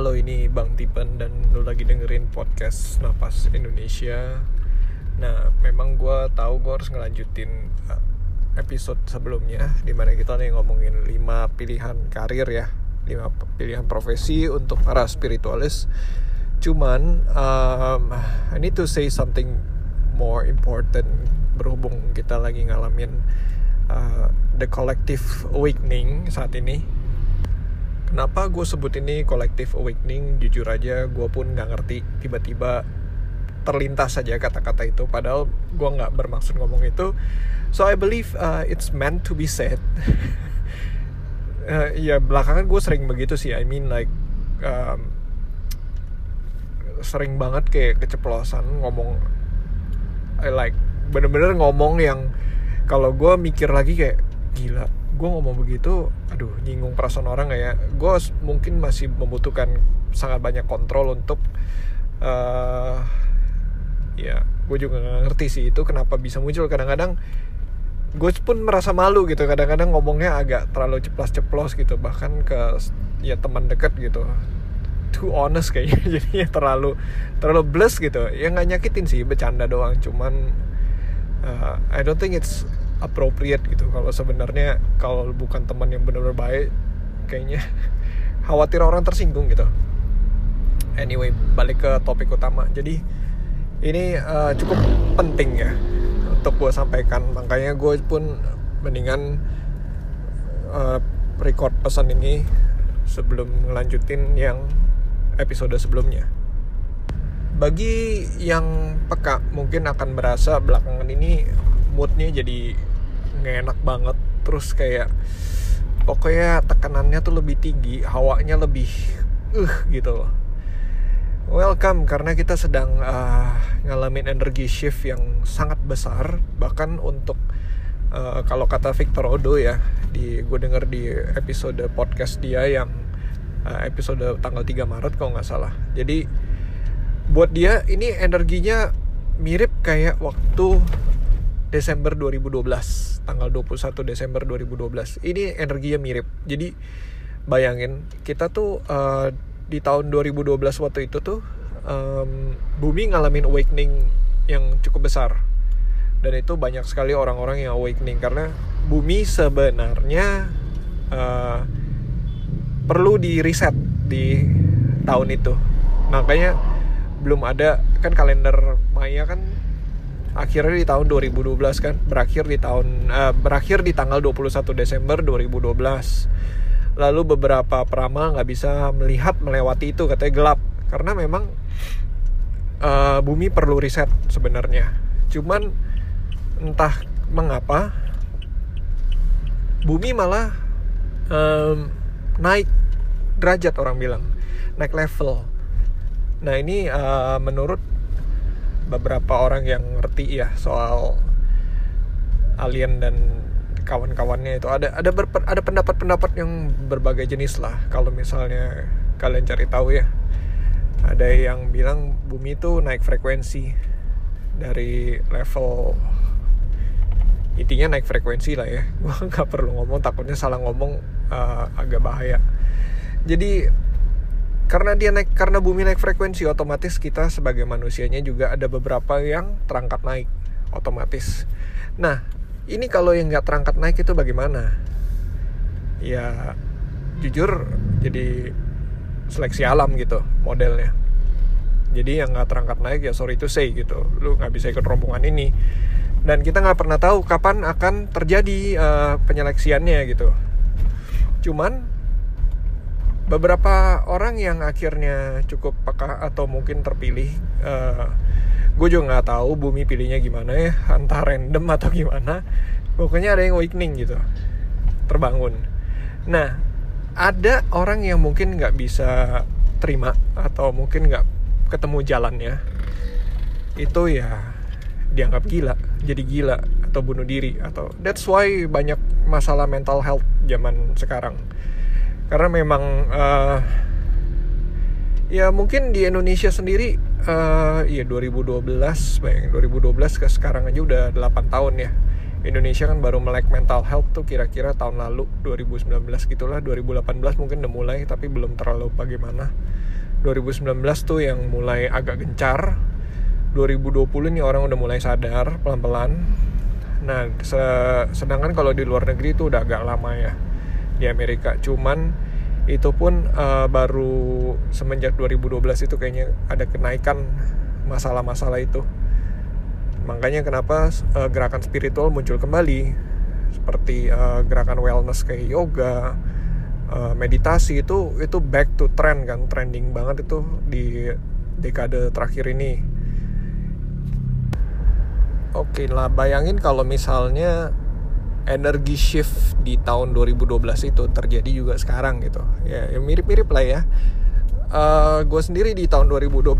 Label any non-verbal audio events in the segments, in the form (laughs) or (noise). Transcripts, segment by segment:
Halo ini Bang Tipen dan lu lagi dengerin podcast Napas Indonesia. Nah memang gue tahu gue harus ngelanjutin uh, episode sebelumnya Di mana kita nih ngomongin 5 pilihan karir ya 5 pilihan profesi untuk para spiritualis. Cuman um, I need to say something more important Berhubung kita lagi ngalamin uh, the collective awakening saat ini Kenapa gue sebut ini collective awakening? Jujur aja gue pun nggak ngerti. Tiba-tiba terlintas saja kata-kata itu. Padahal gue nggak bermaksud ngomong itu. So I believe uh, it's meant to be said. (laughs) Uh, ya belakangan gue sering begitu sih. I mean like um, sering banget kayak keceplosan ngomong I like bener-bener ngomong yang kalau gue mikir lagi kayak gila gue ngomong begitu aduh nyinggung perasaan orang gak ya? Gue mungkin masih membutuhkan sangat banyak kontrol untuk uh, ya gue juga gak ngerti sih itu kenapa bisa muncul. Kadang-kadang gue pun merasa malu gitu kadang-kadang ngomongnya agak terlalu ceplas-ceplos gitu bahkan ke ya teman dekat gitu. Too honest kayaknya (laughs) jadinya terlalu terlalu bless gitu. Ya nggak nyakitin sih bercanda doang cuman uh, I don't think it's appropriate gitu. Kalau sebenarnya kalau bukan teman yang benar-benar baik kayaknya (laughs) khawatir orang tersinggung gitu. Anyway balik ke topik utama. Jadi ini uh, cukup penting ya untuk gue sampaikan. Makanya gue pun mendingan uh, record pesan ini sebelum ngelanjutin yang episode sebelumnya. Bagi yang peka mungkin akan berasa belakangan ini moodnya jadi nggak enak banget. Terus kayak pokoknya tekanannya tuh lebih tinggi hawanya lebih uh gitu loh. Welcome karena kita sedang uh, ngalamin energi shift yang sangat besar. Bahkan untuk uh, kalau kata Victor Odo ya di gue denger di episode podcast dia yang episode tanggal 3 Maret kalau nggak salah. Jadi buat dia ini energinya mirip kayak waktu Desember 2012 tanggal 21 Desember 2012 ini energinya mirip. Jadi bayangin kita tuh uh, di tahun 2012 waktu itu tuh um, bumi ngalamin awakening yang cukup besar. Dan itu banyak sekali orang-orang yang awakening karena bumi sebenarnya uh, perlu di reset di tahun itu. Makanya belum ada kan kalender Maya kan akhirnya di tahun 2012 kan berakhir di tahun uh, berakhir di tanggal 21 Desember 2012 lalu beberapa peramal nggak bisa melihat melewati itu katanya gelap. Karena memang uh, bumi perlu riset sebenarnya. Cuman entah mengapa bumi malah um, naik derajat orang bilang naik level. Nah ini uh, menurut beberapa orang yang ngerti ya soal alien dan kawan-kawannya itu. Ada ada ber, ada pendapat-pendapat yang berbagai jenis lah. Kalau misalnya kalian cari tahu ya ada yang bilang bumi itu naik frekuensi dari level intinya naik frekuensi lah ya. (laughs) Gua nggak perlu ngomong takutnya salah ngomong uh, agak bahaya. Jadi karena dia naik karena bumi naik frekuensi otomatis kita sebagai manusianya juga ada beberapa yang terangkat naik otomatis. Nah ini kalau yang nggak terangkat naik itu bagaimana? Ya jujur jadi seleksi alam gitu modelnya. Jadi yang nggak terangkat naik ya sorry to say gitu lu nggak bisa ikut rombongan ini. Dan kita nggak pernah tahu kapan akan terjadi uh, penyeleksiannya gitu. Cuman beberapa orang yang akhirnya cukup peka atau mungkin terpilih uh, eh, gue juga nggak tahu bumi pilihnya gimana ya entah random atau gimana. Pokoknya ada yang awakening gitu terbangun. Nah ada orang yang mungkin nggak bisa terima atau mungkin nggak ketemu jalannya. Itu ya dianggap gila jadi gila atau bunuh diri atau that's why banyak masalah mental health zaman sekarang karena memang uh, ya mungkin di Indonesia sendiri uh, ya 2012 bayangin 2012 ke sekarang aja udah 8 tahun ya. Indonesia kan baru melek mental health tuh kira-kira tahun lalu 2019 gitulah. 2018 mungkin udah mulai tapi belum terlalu bagaimana. 2019 tuh yang mulai agak gencar. 2020 ini orang udah mulai sadar pelan-pelan. Nah se sedangkan kalau di luar negeri itu udah agak lama ya di Amerika. Cuman itu pun uh, baru semenjak 2012 itu kayaknya ada kenaikan masalah-masalah itu. Makanya kenapa uh, gerakan spiritual muncul kembali. Seperti uh, gerakan wellness kayak yoga uh, meditasi itu itu back to trend kan trending banget itu di dekade terakhir ini. Oke lah bayangin kalau misalnya energi shift di tahun 2012 itu terjadi juga sekarang gitu. Ya, ya mirip-mirip lah ya. Uh, gue sendiri di tahun 2012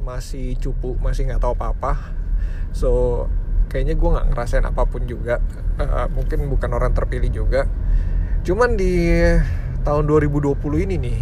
masih cupu masih nggak tahu apa-apa. So kayaknya gue nggak ngerasain apa pun juga. Uh, mungkin bukan orang terpilih juga. Cuman di tahun 2020 ini nih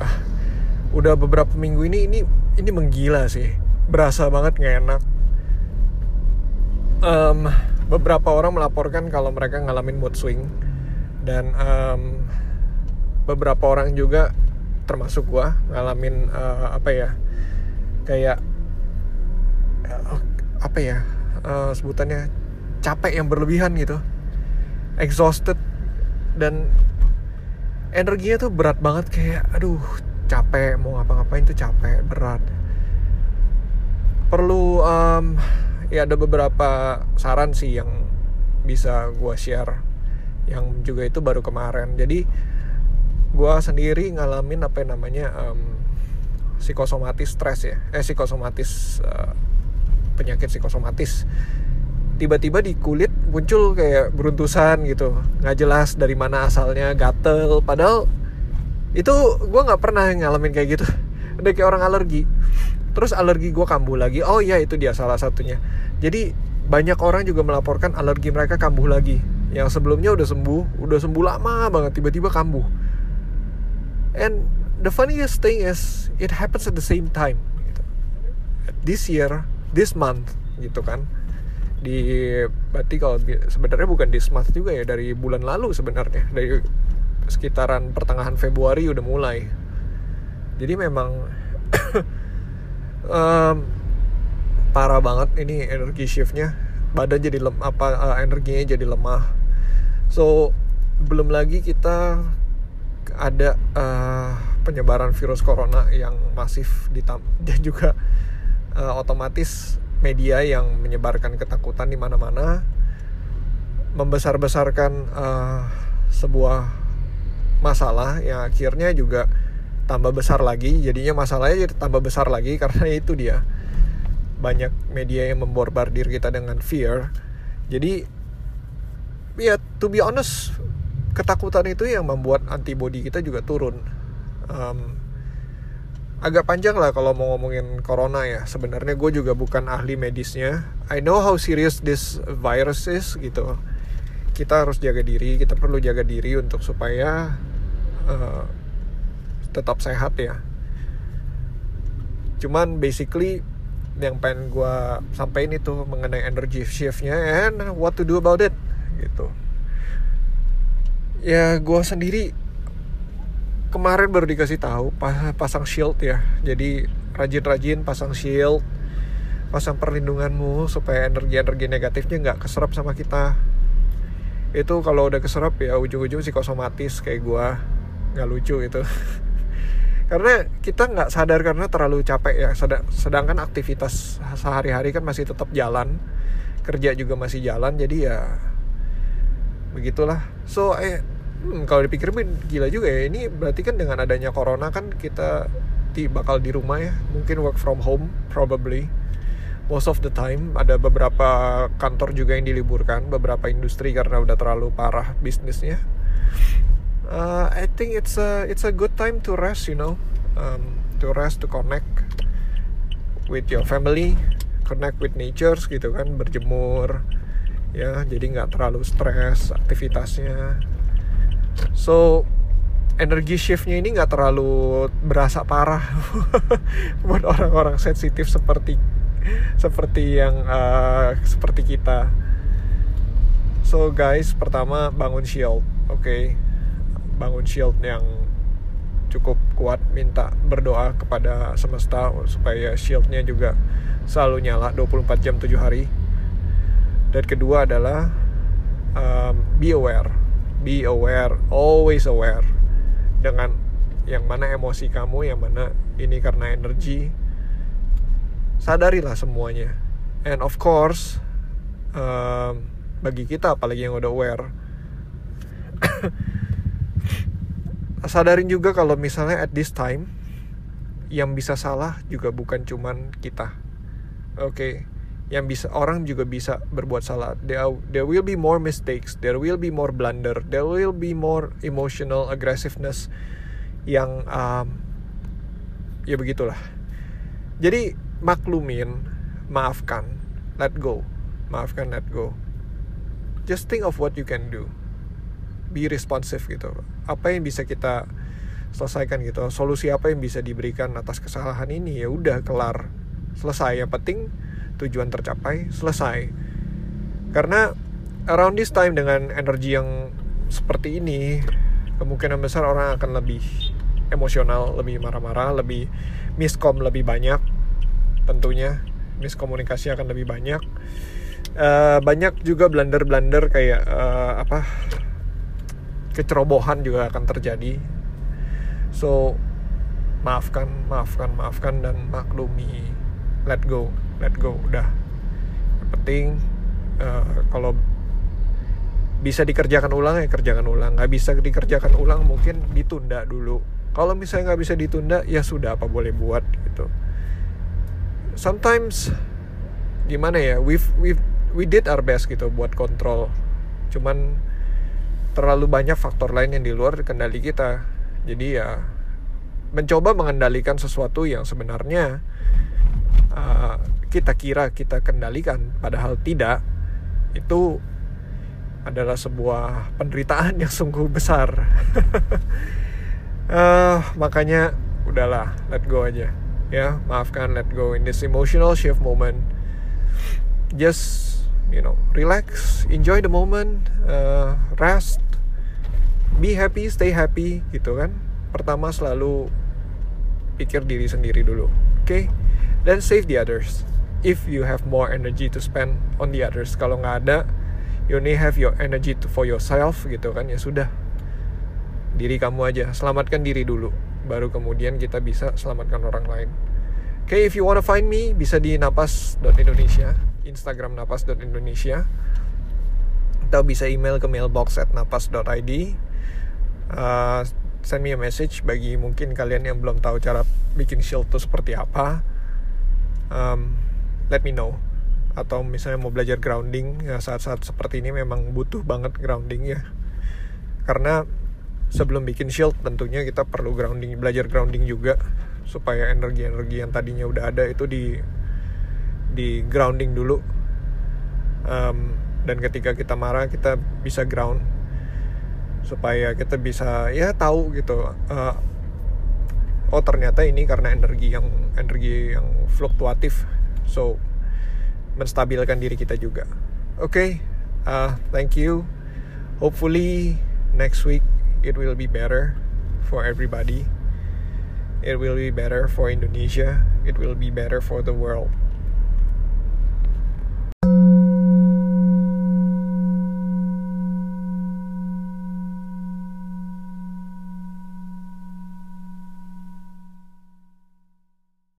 uh, udah beberapa minggu ini ini ini menggila sih. Berasa banget nggak enak. Um, beberapa orang melaporkan kalau mereka ngalamin mood swing. Dan um, beberapa orang juga termasuk gua ngalamin uh, apa ya kayak uh, apa ya uh, sebutannya capek yang berlebihan gitu. Exhausted. Dan energinya tuh berat banget kayak aduh capek mau ngapa-ngapain tuh capek berat. Perlu um, ya ada beberapa saran sih yang bisa gue share yang juga itu baru kemarin. Jadi gue sendiri ngalamin apa yang namanya um, psikosomatis stres ya. Eh psikosomatis uh, penyakit psikosomatis. Tiba-tiba di kulit muncul kayak beruntusan gitu. Nggak jelas dari mana asalnya gatel. Padahal itu gue nggak pernah ngalamin kayak gitu udah kayak orang alergi. Terus alergi gue kambuh lagi. Oh iya itu dia salah satunya. Jadi banyak orang juga melaporkan alergi mereka kambuh lagi. Yang sebelumnya udah sembuh udah sembuh lama banget tiba-tiba kambuh. And the funniest thing is it happens at the same time gitu. this year this month gitu kan. Di berarti kalau sebenarnya bukan this month juga ya dari bulan lalu sebenarnya. Dari sekitaran pertengahan Februari udah mulai jadi memang (coughs) um, parah banget ini energi shiftnya. Badan jadi lem apa uh, energinya jadi lemah. So belum lagi kita ada uh, penyebaran virus corona yang masif ditam (laughs) dan juga uh, otomatis media yang menyebarkan ketakutan di mana-mana membesar-besarkan uh, sebuah masalah. Yang akhirnya juga tambah besar lagi jadinya masalahnya jadi tambah besar lagi (laughs) karena itu dia. Banyak media yang memborbardir kita dengan fear. Jadi ya to be honest ketakutan itu yang membuat antibody kita juga turun. Um, agak panjang lah kalau mau ngomongin corona ya. Sebenarnya gue juga bukan ahli medisnya. I know how serious this virus is gitu. Kita harus jaga diri kita perlu jaga diri untuk supaya uh, tetap sehat ya. Cuman basically yang pengen gue sampaikan itu mengenai energy shiftnya and what to do about it gitu. Ya gue sendiri kemarin baru dikasih tahu pasang shield ya. Jadi rajin-rajin pasang shield pasang perlindunganmu supaya energi-energi negatifnya nggak keserap sama kita. Itu kalau udah keserap ya ujung-ujung psikosomatis kayak gue nggak lucu itu (laughs) karena kita nggak sadar karena terlalu capek ya. Sedangkan aktivitas sehari-hari kan masih tetap jalan. Kerja juga masih jalan jadi ya begitulah. So eh hmm, kalau dipikir gila juga ya. Ini berarti kan dengan adanya corona kan kita di, bakal di rumah ya. Mungkin work from home probably. Most of the time ada beberapa kantor juga yang diliburkan beberapa industri karena udah terlalu parah bisnisnya uh, I think it's a it's a good time to rest you know. Um, to rest to connect with your family connect with nature gitu kan berjemur ya. Jadi nggak terlalu stres aktivitasnya. So energi shiftnya ini nggak terlalu berasa parah (laughs) buat orang-orang sensitif seperti seperti yang uh, seperti kita. So guys pertama bangun shield oke okay bangun shield yang cukup kuat minta berdoa kepada semesta supaya shieldnya juga selalu nyala 24 jam 7 hari. Dan kedua adalah um, be aware. Be aware always aware dengan yang mana emosi kamu yang mana ini karena energi. Sadarilah semuanya. And of course um, bagi kita apalagi yang udah aware (coughs) sadarin juga kalau misalnya at this time yang bisa salah juga bukan cuman kita. Oke okay? yang bisa orang juga bisa berbuat salah. There, there will be more mistakes there will be more blunder there will be more emotional aggressiveness yang um, ya begitulah. Jadi maklumin maafkan let go. Maafkan let go. Just think of what you can do be responsive gitu. Apa yang bisa kita selesaikan gitu? Solusi apa yang bisa diberikan atas kesalahan ini? Ya udah kelar. Selesai. Yang penting tujuan tercapai selesai. Karena around this time dengan energi yang seperti ini kemungkinan besar orang akan lebih emosional lebih marah-marah lebih miskom lebih banyak. Tentunya miskomunikasi akan lebih banyak. Uh, banyak juga blunder-blunder kayak uh, apa kecerobohan juga akan terjadi. So maafkan maafkan maafkan dan maklumi. Let go let go udah. Yang penting uh, kalau bisa dikerjakan ulang ya kerjakan ulang. Nggak bisa dikerjakan ulang mungkin ditunda dulu. Kalau misalnya nggak bisa ditunda ya sudah apa boleh buat gitu. Sometimes gimana ya we we we did our best gitu buat kontrol. Cuman terlalu banyak faktor lain yang di luar kendali kita. Jadi ya mencoba mengendalikan sesuatu yang sebenarnya uh, kita kira kita kendalikan padahal tidak itu adalah sebuah penderitaan yang sungguh besar. Uh, (laughs) makanya udahlah let go aja. Ya maafkan let go in this emotional shift moment. Just you know relax enjoy the moment uh, rest be happy stay happy gitu kan. Pertama selalu pikir diri sendiri dulu oke? Okay? dan save the others. If you have more energy to spend on the others. Kalau nggak ada you only have your energy to, for yourself gitu kan. Ya sudah. Diri kamu aja. Selamatkan diri dulu. Baru kemudian kita bisa selamatkan orang lain. Oke okay, if you wanna find me bisa di napas.indonesia Instagram napas.indonesia atau bisa email ke mailbox at napas.id uh, send me a message bagi mungkin kalian yang belum tahu cara bikin shield itu seperti apa. Um, let me know. Atau misalnya mau belajar grounding ya saat-saat seperti ini memang butuh banget grounding ya. Karena sebelum bikin shield tentunya kita perlu grounding belajar grounding juga supaya energi-energi yang tadinya udah ada itu di di grounding dulu. Um, dan ketika kita marah kita bisa ground. Supaya kita bisa ya tahu gitu uh, oh ternyata ini karena energi yang energi yang fluktuatif. So menstabilkan diri kita juga. Oke okay, uh, thank you. Hopefully next week it will be better for everybody. It will be better for Indonesia. It will be better for the world